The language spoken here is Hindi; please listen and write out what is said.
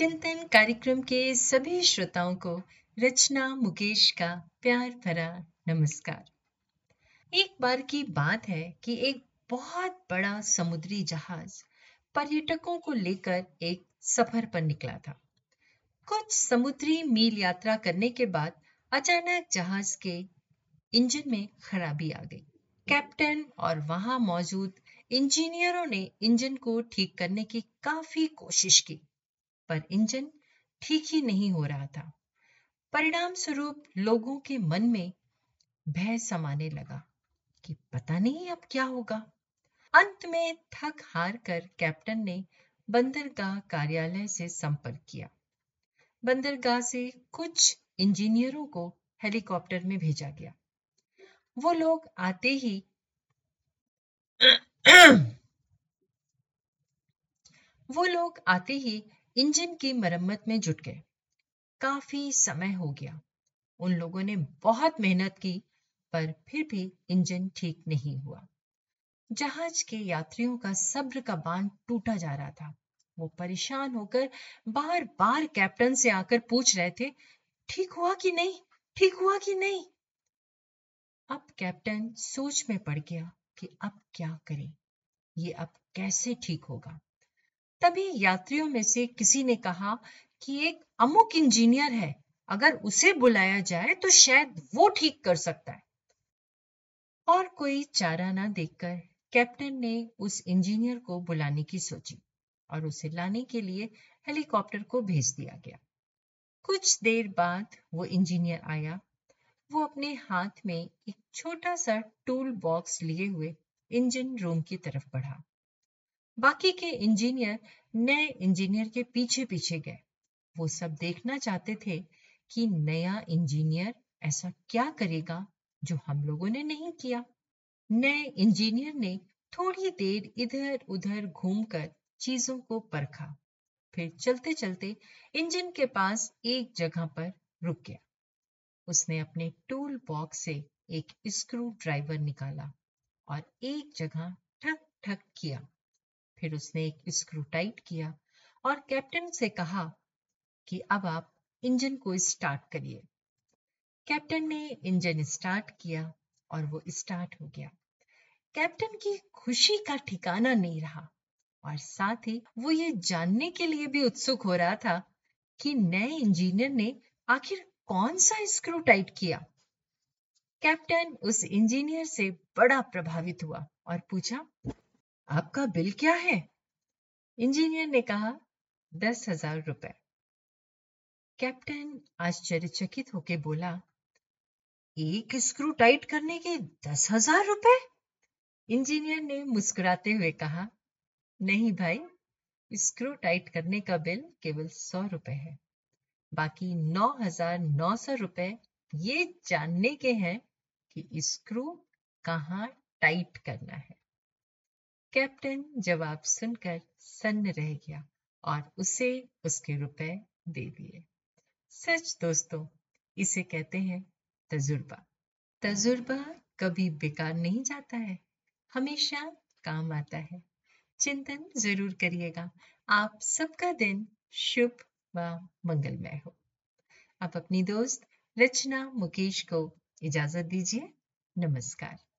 चिंतन कार्यक्रम के सभी श्रोताओं को रचना मुकेश का प्यार भरा नमस्कार। एक बार की बात है कि एक बहुत बड़ा समुद्री जहाज़ पर्यटकों को लेकर एक सफ़र पर निकला था। कुछ समुद्री मील यात्रा करने के बाद अचानक जहाज़ के इंजन में खराबी आ गई। कैप्टन और वहाँ मौजूद इंजीनियरों ने इंजन को ठीक करने की काफ़ी कोशिश की। पर इंजन ठीक ही नहीं हो रहा था। परिणाम स्वरूप लोगों के मन में भय समाने लगा कि पता नहीं अब क्या होगा। अंत में थक हार कर कैप्टन ने बंदरगाह कार्यालय से संपर्क किया। बंदरगाह से कुछ इंजीनियरों को हेलीकॉप्टर में भेजा गया। वो लोग आते ही वो लोग आते ही इंजन की मरम्मत में जुट गए। काफ़ी समय हो गया। उन लोगों ने बहुत मेहनत की, पर फिर भी इंजन ठीक नहीं हुआ। जहाज़ के यात्रियों का सब्र का बाँध टूटा जा रहा था। वो परेशान होकर बार बार कैप्टन से आकर पूछ रहे थे, ठीक हुआ कि नहीं? ठीक हुआ कि नहीं? अब कैप्टन सोच में पड़ गया कि अब क्या करें। ये अब कैसे ठीक होगा? तभी यात्रियों में से किसी ने कहा कि एक अमुक इंजीनियर है, अगर उसे बुलाया जाए तो शायद वो ठीक कर सकता है। और कोई चारा ना देखकर कैप्टन ने उस इंजीनियर को बुलाने की सोची और उसे लाने के लिए हेलीकॉप्टर को भेज दिया गया। कुछ देर बाद वो इंजीनियर आया। वो अपने हाथ में एक छोटा सा टूल बॉक्स लिए हुए इंजन रूम की तरफ़ बढ़ा। बाकी के इंजीनियर नए इंजीनियर के पीछे पीछे गए। वो सब देखना चाहते थे कि नया इंजीनियर ऐसा क्या करेगा जो हम लोगों ने नहीं किया। नए इंजीनियर ने थोड़ी देर इधर उधर घूमकर चीज़ों को परखा। फिर चलते चलते इंजन के पास एक जगह पर रुक गया। उसने अपने टूल बॉक्स से एक स्क्रू ड्राइवर निकाला और एक जगह ठक ठक किया। फिर उसने एक स्क्रू टाइट किया और कैप्टन से कहा कि अब आप इंजन को स्टार्ट करिए। कैप्टन ने इंजन स्टार्ट किया और वो स्टार्ट हो गया। कैप्टन की खुशी का ठिकाना नहीं रहा और साथ ही वो ये जानने के लिए भी उत्सुक हो रहा था कि नए इंजीनियर ने आखिर कौन सा स्क्रू टाइट किया। कैप्टन उस इंजीनियर से बड़ा प्रभावित हुआ और पूछा आपका बिल क्या है? इंजीनियर ने कहा, दस हज़ार रुपए। कैप्टन आश्चर्यचकित होके बोला, एक स्क्रू टाइट करने के दस हज़ार रुपए? इंजीनियर ने मुस्कुराते हुए कहा, नहीं भाई, स्क्रू टाइट करने का बिल केवल सौ रुपए है। बाकी नौ हज़ार नौ सौ रुपए ये जानने के हैं कि स्क्रू कहाँ टाइट करना है। कैप्टन जवाब सुनकर सन्न रह गया और उसे उसके रुपए दे दिए। सच दोस्तों, इसे कहते हैं तजुर्बा। तजुर्बा कभी बेकार नहीं जाता है, हमेशा काम आता है। चिंतन ज़रूर करिएगा, आप सबका दिन शुभ व मंगलमय हो। आप अपनी दोस्त रचना मुकेश को इजाज़त दीजिए। नमस्कार।